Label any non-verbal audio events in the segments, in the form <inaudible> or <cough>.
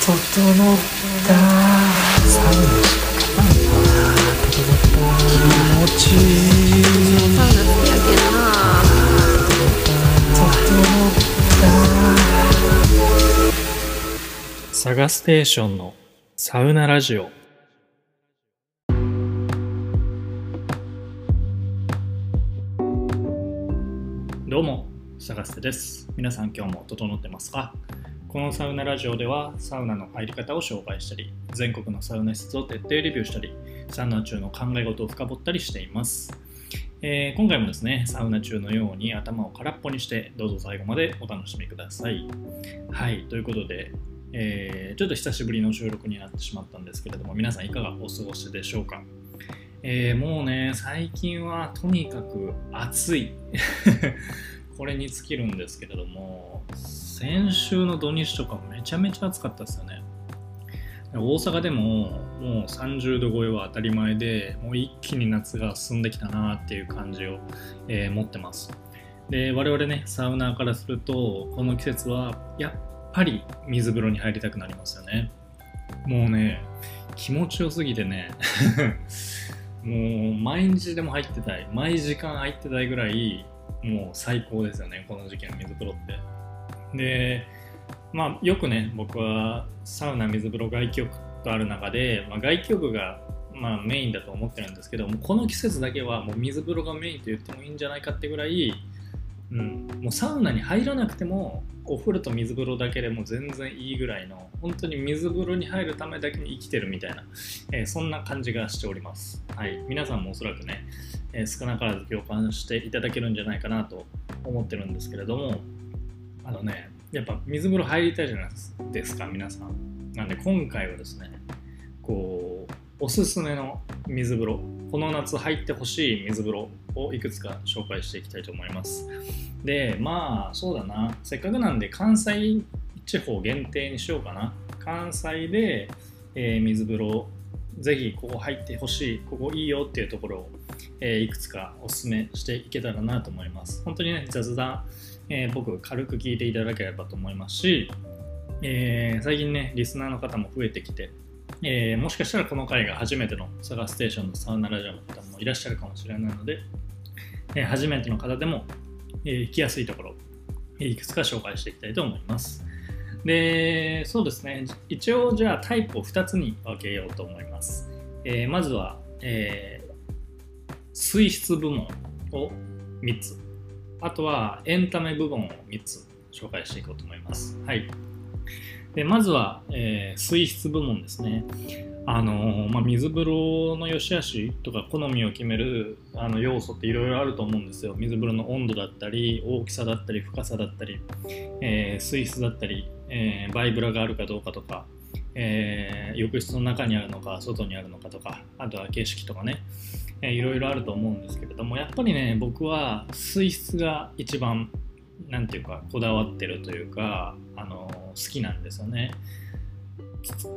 整った。サウナ整った気持ち。いいサウナ好きやけんな整ったサガステーションのサウナラジオ。どうもサガステです。皆さん今日も整ってますか？このサウナラジオではサウナの入り方を紹介したり全国のサウナ施設を徹底レビューしたりサウナ中の考え事を深掘ったりしています、えー今回もですねサウナ中のように頭を空っぽにしてどうぞ最後までお楽しみください。はいということで、えーちょっと久しぶりの収録になってしまったんですけれども皆さんいかがお過ごしでしょうか？えーもうね最近はとにかく暑い。これに尽きるんですけれども先週の土日とかめちゃめちゃ暑かったですよね。大阪でももう30度超えは当たり前でもう一気に夏が進んできたなっていう感じを、えー持ってます。で我々ねサウナーからするとこの季節はやっぱり水風呂に入りたくなりますよね。もうね気持ちよすぎてね <laughs> もう毎日でも入ってたい毎時間入ってたいぐらいもう最高ですよねこの時期の水風呂って。でまあよくね僕はサウナ水風呂外気浴とある中で、まあ、外気浴がまあメインだと思ってるんですけどもこの季節だけはもう水風呂がメインと言ってもいいんじゃないかってぐらい、うん、もうサウナに入らなくてもお風呂と水風呂だけでも全然いいぐらいの本当に水風呂に入るためだけに生きてるみたいな、えーそんな感じがしております、はい、皆さんもおそらくね、え少なからず共感していただけるんじゃないかなと思ってるんですけれどもあのねやっぱ水風呂入りたいじゃないですか皆さん。なんで今回はですねこうおすすめの水風呂この夏入ってほしい水風呂をいくつか紹介していきたいと思います。でまあそうだな。せっかくなんで関西地方限定にしようかな。関西で、えー水風呂ぜひここ入ってほしいここいいよっていうところを、えーいくつかおすすめしていけたらなと思います本当にね雑談、えー僕軽く聞いていただければと思いますし、えー最近ねリスナーの方も増えてきてえもしかしたらこの回が初めてのサガステーションのサウナラジオの方もいらっしゃるかもしれないので、え初めての方でも、え行きやすいところ、えいくつか紹介していきたいと思います。で、そうですね、一応じゃあタイプを2つに分けようと思います。えまずは、え水質部門を3つ、あとはエンタメ部門を3つ紹介していこうと思います。はい。でまずは、えー水質部門ですね。あのーまあ、水風呂の良し悪しとか好みを決めるあの要素っていろいろあると思うんですよ。水風呂の温度だったり大きさだったり深さだったり、えー水質だったり、えーバイブラがあるかどうかとか、えー浴室の中にあるのか外にあるのかとかあとは景色とかね、えいろいろあると思うんですけれどもやっぱりね僕は水質が一番なんていうかこだわってるというか、あの好きなんですよね。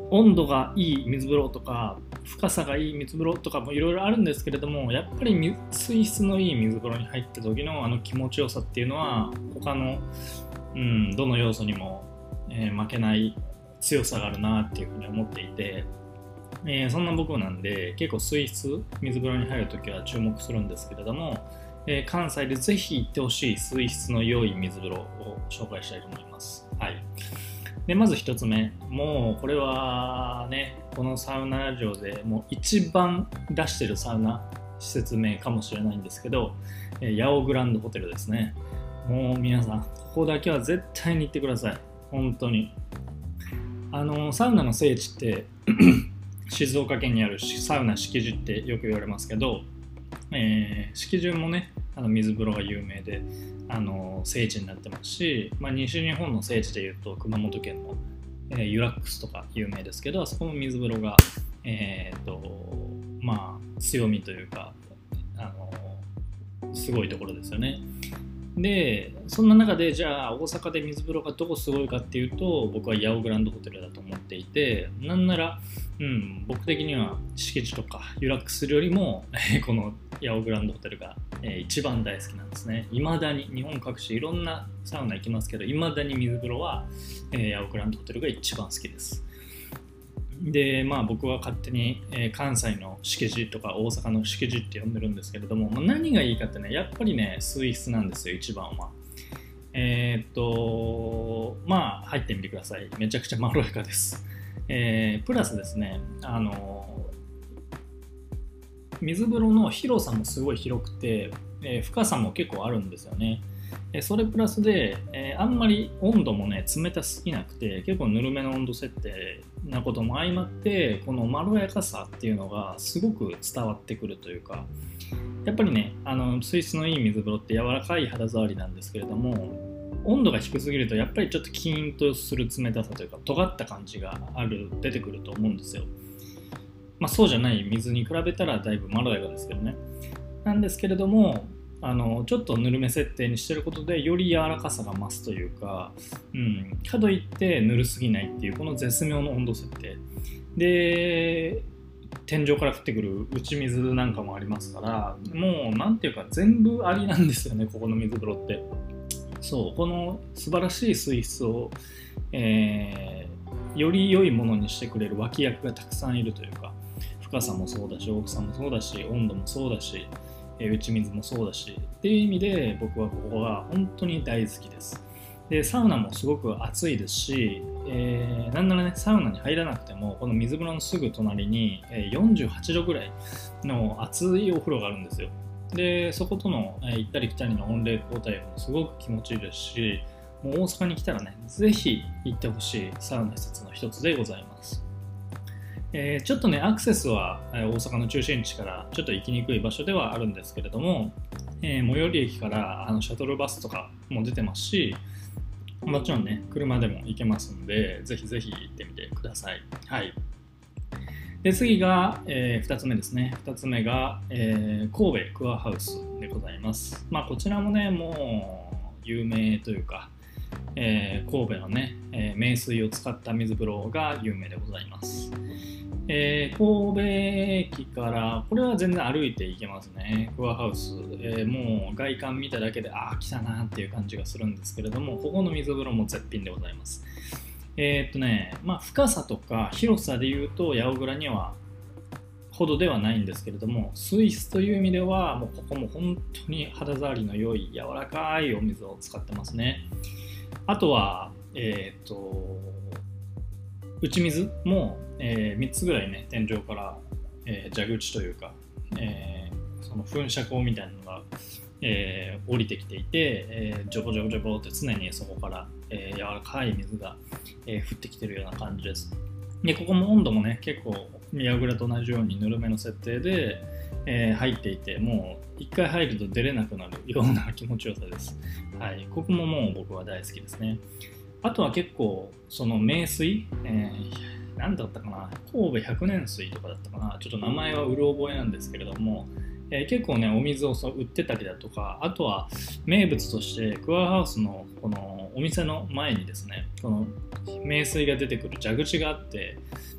温度がいい水風呂とか深さがいい水風呂とかもいろいろあるんですけれどもやっぱり水水質のいい水風呂に入った時のあの気持ちよさっていうのは他の、うん、どの要素にも、えー負けない強さがあるなっていうふうに思っていて、えーそんな僕なんで結構水質水風呂に入る時は注目するんですけれども、えー関西でぜひ行ってほしい水質の良い水風呂を紹介したいと思います。はい。でまず1つ目。もうこれはねこのサウナラジオでもう一番出してるサウナ施設名かもしれないんですけど、えー、ヤオグランドホテルですね。もう皆さんここだけは絶対に行ってください。本当に。あのサウナの聖地って <clears throat> 静岡県にあるサウナ敷地ってよく言われますけど、えー敷地もねあの水風呂が有名であの聖地になってますし、まあ、西日本の聖地でいうと熊本県の、えーユラックスとか有名ですけどあそこの水風呂が、えーとまあ、強みというかあのすごいところですよね。でそんな中でじゃあ大阪で水風呂がどこすごいかっていうと僕はヤオグランドホテルだと思っていてなんなら、うん、僕的には敷地とかユラックスするよりも <laughs> このヤオグランドホテルが、一番大好きなんですね。いまだに日本各地いろんなサウナ行きますけどいまだに水風呂は、えーヤオグランドホテルが一番好きです。でまあ僕は勝手に、え関西のしけじとか大阪のしけじって呼んでるんですけれども、まあ、何がいいかってねやっぱりね水質なんですよ一番は。えーっとまあ入ってみてください。めちゃくちゃまろやかです、えープラスですねあの水風呂の広さもすごい広くて、え深さも結構あるんですよね。それプラスで、えーあんまり温度もね冷たすぎなくて結構ぬるめの温度設定なことも相まってこのまろやかさっていうのがすごく伝わってくるというかやっぱりねあの水質のいい水風呂って柔らかい肌触りなんですけれども温度が低すぎるとやっぱりちょっとキーンとする冷たさというか尖った感じがある出てくると思うんですよ。まあそうじゃない水に比べたらだいぶまろやかですけどね。なんですけれどもあのちょっとぬるめ設定にしてることでより柔らかさが増すというか、うん、かといってぬるすぎないっていうこの絶妙の温度設定。で天井から降ってくる打ち水なんかもありますからもうなんていうか全部ありなんですよねここの水風呂って。そうこの素晴らしい水質を、えーより良いものにしてくれる脇役がたくさんいるというか深さもそうだし大きさもそうだし温度もそうだしえ打ち水もそうだしっていう意味で僕はここが本当に大好きです。でサウナもすごく暑いですし、えーなんならねサウナに入らなくてもこの水風呂のすぐ隣に、48度ぐらいの熱いお風呂があるんですよ。でそことの、行ったり来たりの温冷交代もすごく気持ちいいですしもう大阪に来たらねぜひ行ってほしいサウナ施設の一つでございます。えーちょっとねアクセスはえ大阪の中心地からちょっと行きにくい場所ではあるんですけれども、えー最寄り駅からあのシャトルバスとかも出てますしもちろんね車でも行けますんでぜひぜひ行ってみてください。はい。で次が、え2つ目ですね。2つ目が、え神戸クアハウスでございます。まあこちらもねもう有名というかえー神戸のね、えー名水を使った水風呂が有名でございます。えー神戸駅から、これは全然歩いて行けますね。クアハウス。えもう外観見ただけで、ああ、来たなっていう感じがするんですけれども、ここの水風呂も絶品でございます。えっとね、まあ深さとか広さで言うと、八百倉にはほどではないんですけれども、水質という意味では、もうここも本当に肌触りの良い柔らかいお水を使ってますね。あとは、えっ、と、打ち水も、え3つぐらいね、天井から、えー蛇口というか、えーその噴射口みたいなのが、えー降りてきていて、えージョボジョボジョボって常にそこから、えー柔らかい水が、え降ってきてるような感じです。で、ここも温度もね、結構、宮倉と同じようにぬるめの設定で、え入っていて、もう一回入ると出れなくなるような気持ちよさです。<laughs> はい、ここももう僕は大好きですね。あとは結構、その名水、えー何だったかな、神戸百年水とかだったかな、ちょっと名前はうる覚えなんですけれども、えー結構ね、お水をそう売ってたりだとか、あとは名物として、クアハウスのこのお店の前にですね、この名水が出てくる蛇口があって、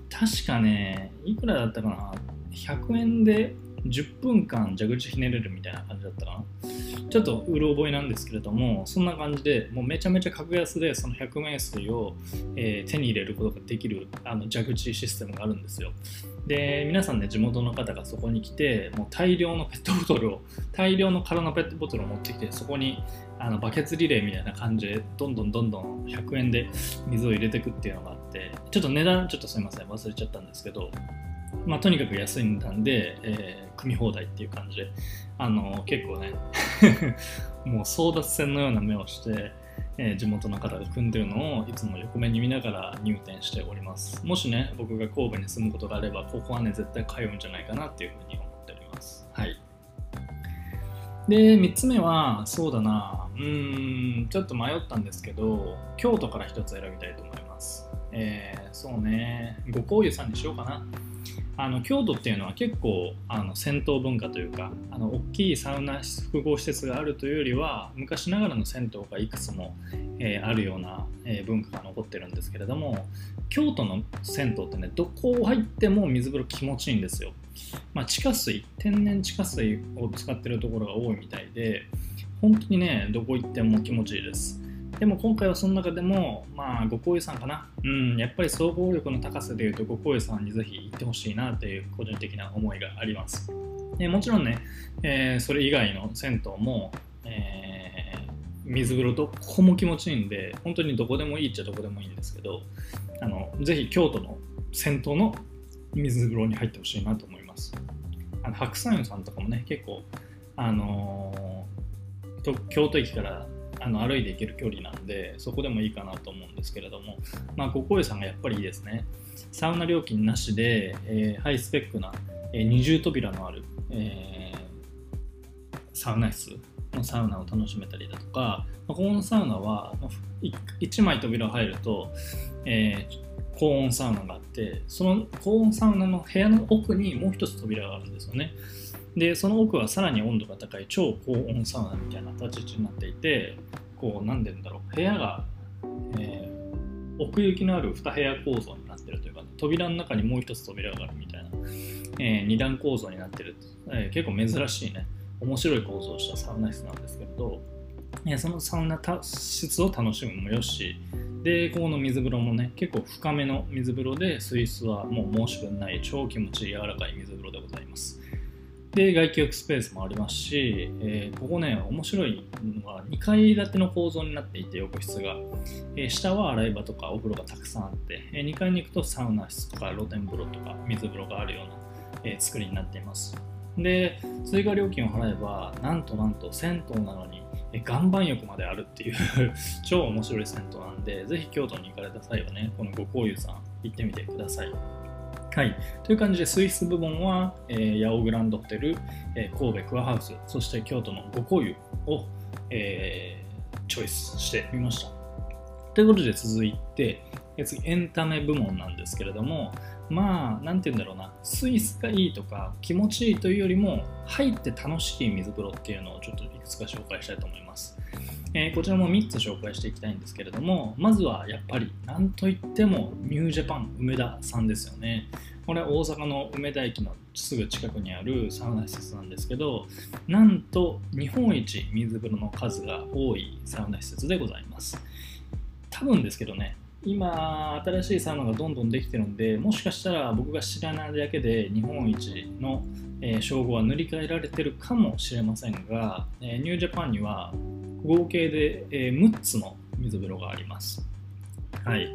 確かね、いくらだったかな、100円で10分間蛇口ひねれるみたいな感じだったかな？ちょっとうる覚えなんですけれども、そんな感じで、もうめちゃめちゃ格安でその100名水を、えー手に入れることができるあの蛇口システムがあるんですよ。で、皆さんね、地元の方がそこに来て、もう大量のペットボトルを、大量の空のペットボトルを持ってきて、そこにあのバケツリレーみたいな感じで、どんどんどんどん100円で水を入れていくっていうのがあって、ちょっと値段、ちょっとすいません、忘れちゃったんですけど、まあ、とにかく安い値段で、えー組み放題っていう感じで、あの結構ね、<laughs> もう争奪戦のような目をして、えー地元の方が組んでるのをいつも横目に見ながら入店しております。もしね、僕が神戸に住むことがあれば、ここはね、絶対通うんじゃないかなっていうふうに思っております。はい。で、3つ目は、そうだな、うん、ちょっと迷ったんですけど、京都から1つ選びたいと思います。えーそうね、五香湯さんにしようかな。あの京都っていうのは結構あの銭湯文化というかあの大きいサウナ複合施設があるというよりは昔ながらの銭湯がいくつも、えーあるような、えー文化が残ってるんですけれども京都の銭湯ってねどこ入っても水風呂気持ちいいんですよ、まあ、地下水天然地下水を使ってるところが多いみたいで本当にねどこ行っても気持ちいいです。でも今回はその中でも、まあ、ご厚意さんかな。うん、やっぱり総合力の高さでいうと、ご厚意さんにぜひ行ってほしいなという個人的な思いがあります。えもちろんね、えー、それ以外の銭湯も、えー、水風呂どこも気持ちいいんで、本当にどこでもいいっちゃどこでもいいんですけど、あのぜひ京都の銭湯の水風呂に入ってほしいなと思います。あの白山湯さんとかもね、結構、あのー、京都駅からあの歩いて行ける距離なんで、そこでもいいかなと思うんですけれども、まあ、ご厚意さんがやっぱりいいですね。サウナ料金なしで、えー、ハイスペックな、えー、二重扉のある、えー、サウナ室のサウナを楽しめたりだとか、ここのサウナは1枚扉入ると、えー、高温サウナがあってその高温サウナの部屋の奥にもう一つ扉があるんですよねでその奥はさらに温度が高い超高温サウナみたいな立ち位置になっていてこう何て言うんだろう部屋が、えー、奥行きのある2部屋構造になってるというか、ね、扉の中にもう一つ扉があるみたいな、えー、2段構造になってる、えー、結構珍しいね面白い構造をしたサウナ室なんですけれど、え、そのサウナ室を楽しむもよし。でここの水風呂もね結構深めの水風呂で水質はもう申し分ない超気持ちいい柔らかい水風呂でございます。で外気浴スペースもありますし、えー、ここね面白いのは2階建ての構造になっていて浴室が、えー、下は洗い場とかお風呂がたくさんあって、えー、2階に行くとサウナ室とか露天風呂とか水風呂があるような、え作りになっています。で追加料金を払えばなんとなんと銭湯なのにえ岩盤浴まであるっていう <laughs> 超面白い銭湯なんでぜひ京都に行かれた際はねこのご紅湯さん行ってみてください。はい。という感じで、スイス部門は、えー、ヤオグランドホテル、えー、神戸クアハウス、そして京都の五香湯を、えー、チョイスしてみました。ということで続いて、次、エンタメ部門なんですけれども、まあ、なんて言うんだろうな、スイスがいいとか気持ちいいというよりも、入って楽しい水風呂っていうのをちょっといくつか紹介したいと思います。えー、こちらも3つ紹介していきたいんですけれども、まずはやっぱり、なんといってもニュージャパン梅田さんですよね。これ大阪の梅田駅のすぐ近くにあるサウナ施設なんですけどなんと日本一水風呂の数が多いサウナ施設でございます多分ですけどね今新しいサウナがどんどんできてるんでもしかしたら僕が知らないだけで日本一の、えー、称号は塗り替えられてるかもしれませんが、えー、ニュージャパンには合計で、えー、6つの水風呂があります。はい。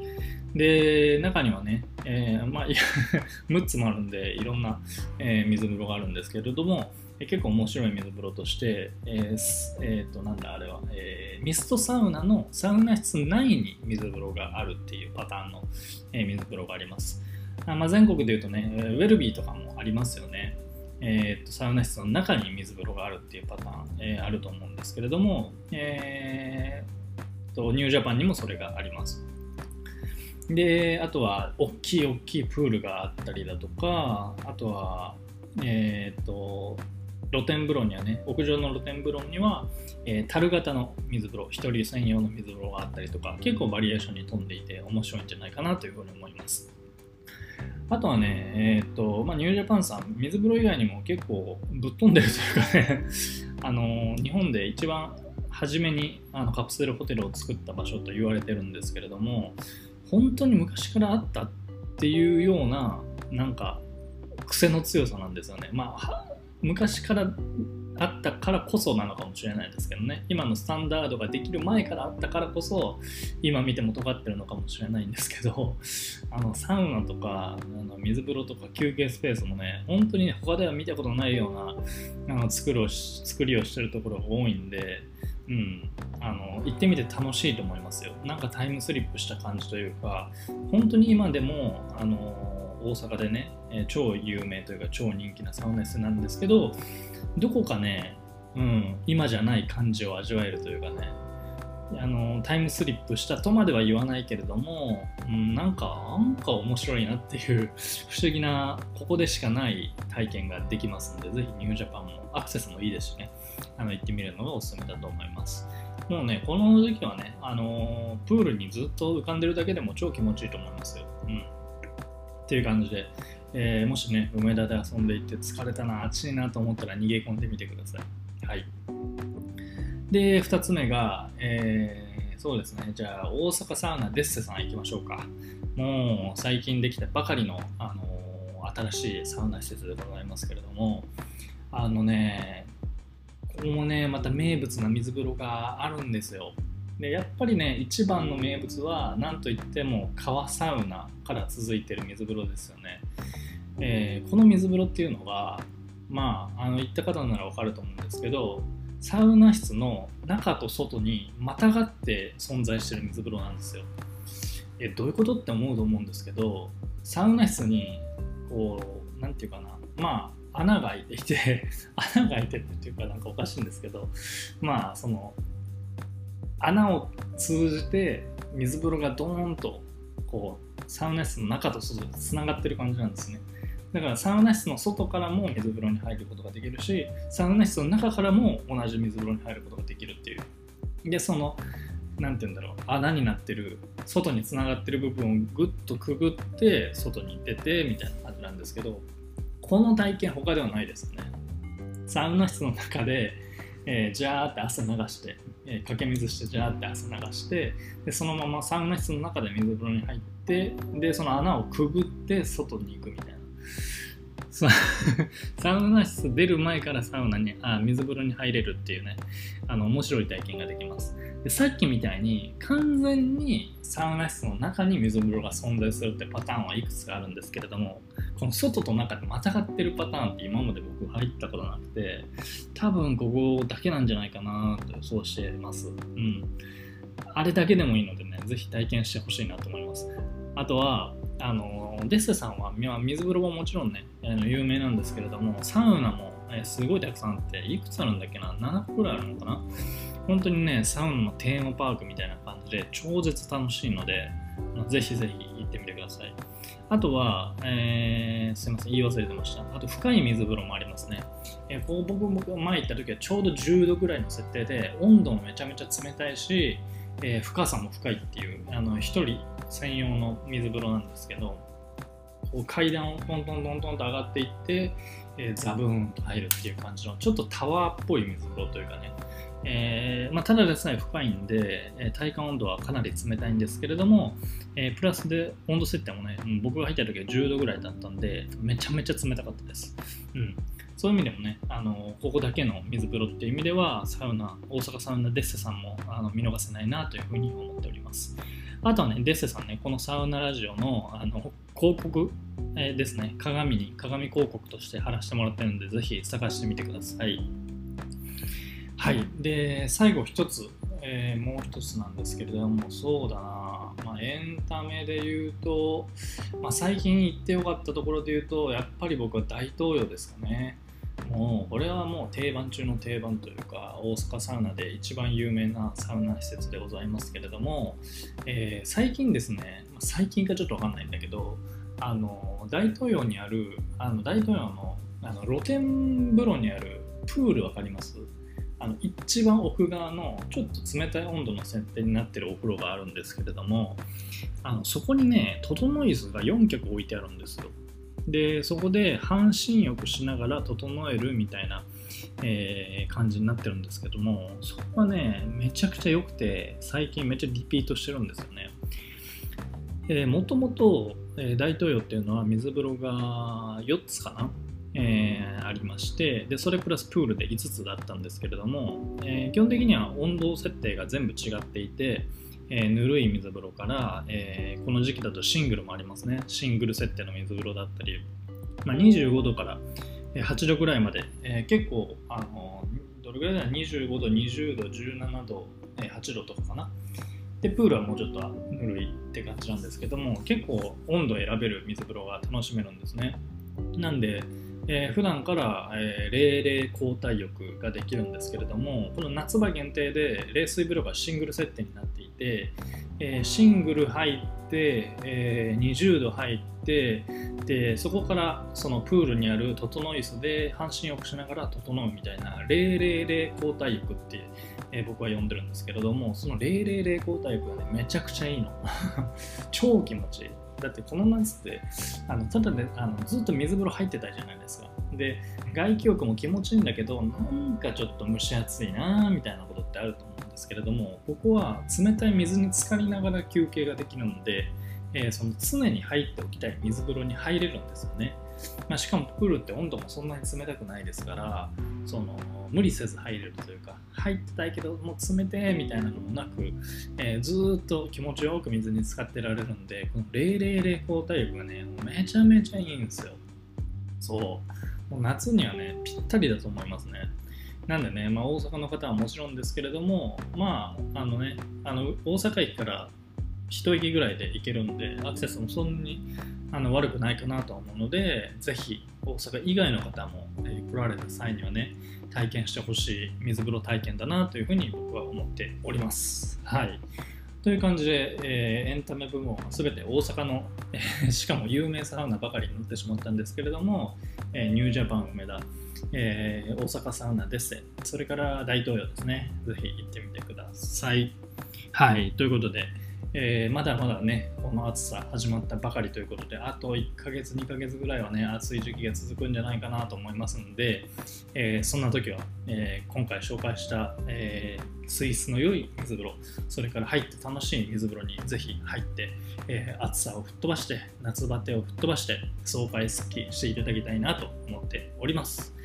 で中にはね、えー、まあ6 <laughs> つもあるんでいろんな、えー、水風呂があるんですけれども、えー、結構面白い水風呂として、えーえー、となんだあれは、えー、ミストサウナのサウナ室内に水風呂があるっていうパターンの、えー、水風呂があります。あ、まあ、全国でいうとねウェルビーとかもありますよねえー、とサウナ室の中に水風呂があるっていうパターン、えー、あると思うんですけれども、えー、とニュージャパンにもそれがありますで、あとは、大きい大きいプールがあったりだとか、あとは、えっ、ー、と、露天風呂にはね、屋上の露天風呂には、えー、樽型の水風呂、一人専用の水風呂があったりとか、結構バリエーションに富んでいて面白いんじゃないかなというふうに思います。あとはね、えっ、と、まあ、ニュージャパンさん、水風呂以外にも結構ぶっ飛んでるというかね、<laughs> あの、日本で一番初めにあのカプセルホテルを作った場所と言われてるんですけれども、本当に昔からあったっていうようななんか癖の強さなんですよね。まあ昔からあったからこそなのかもしれないですけどね。今のスタンダードができる前からあったからこそ今見ても尖ってるのかもしれないんですけど <laughs> あのサウナとかあの水風呂とか休憩スペースもね本当にね他では見たことないようなあの作る作りをしてるところが多いんでうん、あの行ってみて楽しいと思いますよ。なんかタイムスリップした感じというか本当に今でもあの大阪でね、超有名というか超人気なサウナ室なんですけどどこかね、うん、今じゃない感じを味わえるというかね。あのタイムスリップしたとまでは言わないけれども、うん、なんかなんか面白いなっていう <laughs> 不思議なここでしかない体験ができますのでぜひニュージャパンもアクセスもいいですしね。あの行ってみるのがおすすめだと思います。もうねこの時期はね、あのプールにずっと浮かんでるだけでも超気持ちいいと思いますよ、うん、っていう感じで、えー、もしね梅田で遊んでいて疲れたな暑いなと思ったら逃げ込んでみてくださいはいで2つ目が、えー、そうですね。じゃあ、大阪サウナデッセさん行きましょうか。もう最近できたばかりの、あの新しいサウナ施設でございますけれども、あのね、ここもね、また名物な水風呂があるんですよ。でやっぱりね一番の名物は何といっても川サウナから続いてる水風呂ですよね、えー、この水風呂っていうのはまああの行った方なら分かると思うんですけどサウナ室の中と外にまたがって存在してる水風呂なんですよ。えどういうことって思うと思うんですけどサウナ室にこう何て言うかなまあ穴が開いていて穴が開いてっていうかなんかおかしいんですけどまあその穴を通じて水風呂がドーンとこうサウナ室の中と外でつながってる感じなんですね。だからサウナ室の外からも水風呂に入ることができるしサウナ室の中からも同じ水風呂に入ることができるっていう。でその何て言うんだろう穴になってる外につながってる部分をぐっとくぐって外に出てみたいな感じなんですけどこの体験他ではないですよね。サウナ室の中でえー、ジャーって汗流して、えー、かけ水してジャーって汗流してでそのままサウナ室の中で水風呂に入ってでその穴をくぐって外に行くみたいな。<laughs> サウナ室出る前からサウナにあ水風呂に入れるっていうねあの面白い体験ができますでさっきみたいに完全にサウナ室の中に水風呂が存在するってパターンはいくつかあるんですけれどもこの外と中でまたがってるパターンって今まで僕入ったことなくて多分ここだけなんじゃないかなと予想してます。うん。あれだけでもいいのでね、ぜひ体験してほしいなと思います。あとは、あのデッセさんは水風呂ももちろんね、有名なんですけれども、サウナも、すごいたくさんあって、いくつあるんだっけな ?7 個くらいあるのかな？本当にね、サウナのテーマパークみたいな感じで超絶楽しいので、ぜひぜひ行ってみてください。あとは、えー、すいません、言い忘れてました。あと、深い水風呂もありますね。えー、こう僕、僕前行った時はちょうど10度ぐらいの設定で、温度もめちゃめちゃ冷たいし、えー、深さも深いっていう、あの、1人専用の水風呂なんですけど、こう階段をトントントントンと上がっていって、えー、ザブーンと入るっていう感じの、ちょっとタワーっぽい水風呂というかね、えー、まあ、ただでさえ深いんで、え体感温度はかなり冷たいんですけれども、え、プラスで温度設定もね、僕が入った時は10度ぐらいだったんで、めちゃめちゃ冷たかったです。うん、そういう意味でもね、あのここだけの水風呂っていう意味では、サウナ、大阪サウナデッセさんもあの見逃せないなというふうに思っております。あとはね、デッセさんね、このサウナラジオのあの広告、えー、ですね、鏡に、鏡広告として貼らせてもらってるんで、ぜひ探してみてください。はい、で最後一つ、えー、もう一つなんですけれどもそうだな、まあ、エンタメで言うと、まあ、最近行ってよかったところで言うとやっぱり僕は大東洋ですかね。もうこれはもう定番中の定番というか大阪サウナで一番有名なサウナ施設でございますけれども、えー、最近ですね最近かちょっと分かんないんだけどあの大東洋にあるあの大東洋のあの露天風呂にあるプール分かります？あの一番奥側のちょっと冷たい温度の設定になってるお風呂があるんですけれどもあのそこにね整い椅子が4脚置いてあるんですよ。でそこで半身浴しながら整えるみたいな、えー、感じになってるんですけどもそこはねめちゃくちゃ良くて最近めっちゃリピートしてるんですよね。もともと大東洋っていうのは水風呂が4つかなえー、ありましてでそれプラスプールで5つだったんですけれども、えー、基本的には温度設定が全部違っていて、えー、ぬるい水風呂から、えこの時期だとシングルもありますね。シングル設定の水風呂だったり、まあ、25度から8度ぐらいまで、え結構あのどれぐらいだ？ろう25度20度17度8度とかかな。でプールはもうちょっとぬるいって感じなんですけども結構温度選べる水風呂が楽しめるんですね。なんでえー、普段から、えー、冷冷交代浴ができるんですけれどもこの夏場限定で冷水風呂がシングル設定になっていて、えー、シングル入って、えー、20度入ってでそこからそのプールにある整い椅子で半身浴しながら整うみたいな冷冷冷交代浴って、えー、僕は呼んでるんですけれどもその冷冷冷交代浴がねめちゃくちゃいいの <laughs> 超気持ちいい。だってこの夏ってあのただねあのずっと水風呂入ってたじゃないですか。で外気浴も気持ちいいんだけどなんかちょっと蒸し暑いなみたいなことってあると思うんですけれどもここは冷たい水に浸かりながら休憩ができるので、えー、その常に入っておきたい水風呂に入れるんですよね、まあ、しかもプールって温度もそんなに冷たくないですからその無理せず入れるというか入ってたいけどもう冷てえみたいなのもなく、えー、ずっと気持ちよく水に浸かってられるんでこの000抗体力がねめちゃめちゃいいんですよ。そう。もう夏にはねぴったりだと思いますね。なんでね、まあ、大阪の方はもちろんですけれどもまああのねあの大阪駅から一駅ぐらいで行けるんでアクセスもそんなにあの悪くないかなと思うのでぜひ大阪以外の方も、え、来られた際にはね体験してほしい水風呂体験だなというふうに僕は思っております。はい。という感じで、えー、エンタメ部門は全て大阪の、えー、しかも有名サウナばかりになってしまったんですけれども、えー、ニュージャパン梅田、え、大阪サウナデッセそれから大東洋ですね。ぜひ行ってみてください。はい。ということで、えー、まだまだね、この暑さ始まったばかりということで、あと1ヶ月、2ヶ月ぐらいはね、暑い時期が続くんじゃないかなと思いますので、えー、そんな時は、えー、今回紹介した、え水質の良い水風呂、それから入って楽しい水風呂にぜひ入って、え暑さを吹っ飛ばして、夏バテを吹っ飛ばして、爽快すっきりしていただきたいなと思っております。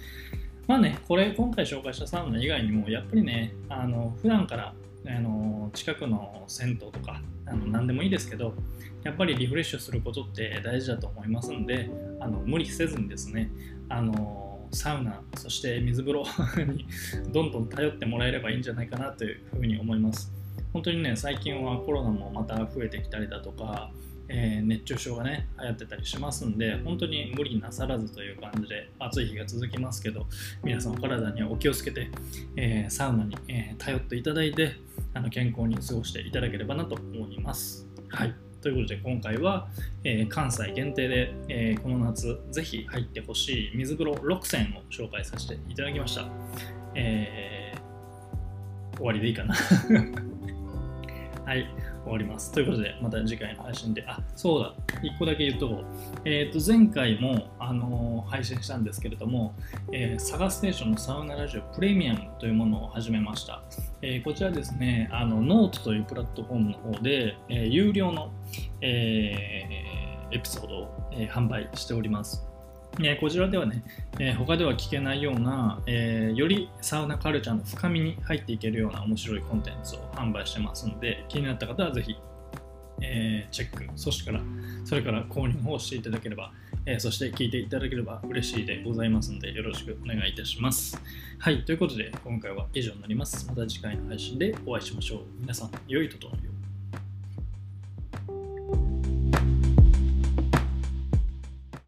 まあね、これ今回紹介したサウナ以外にも、やっぱりね、あの普段からあの近くの銭湯とかあの何でもいいですけどやっぱりリフレッシュすることって大事だと思いますんであの無理せずにですねあのサウナそして水風呂 <laughs> にどんどん頼ってもらえればいいんじゃないかなというふうに思います。本当にね最近はコロナもまた増えてきたりだとかえー、熱中症がね流行ってたりしますんで本当に無理なさらずという感じで暑い日が続きますけど皆さんお体にはお気をつけて、えー、サウナに、えー、頼っていただいてあの健康に過ごしていただければなと思います。はいということで今回は、え関西限定で、えこの夏ぜひ入ってほしい水風呂6選を紹介させていただきました。え終わりでいいかな <laughs> はい、終わります。ということで、また次回の配信で、あ、そうだ、1個だけ言うと、えっ、ー、と、前回も、あのー、配信したんですけれども、えー、サガステーションのサウナラジオプレミアムというものを始めました。えこちらですね、あの、ノートというプラットフォームの方で、え有料の、えエピソードを、え販売しております。えこちらではね、え、他では聞けないような、え、よりサウナカルチャーの深みに入っていけるような面白いコンテンツを販売してますので、気になった方はぜひ、え、チェック、そしてから、それから購入をしていただければ、えそして聞いていただければ嬉しいでございますので、よろしくお願いいたします。はい、ということで、今回は以上になります。また次回の配信でお会いしましょう。皆さん、良いととよ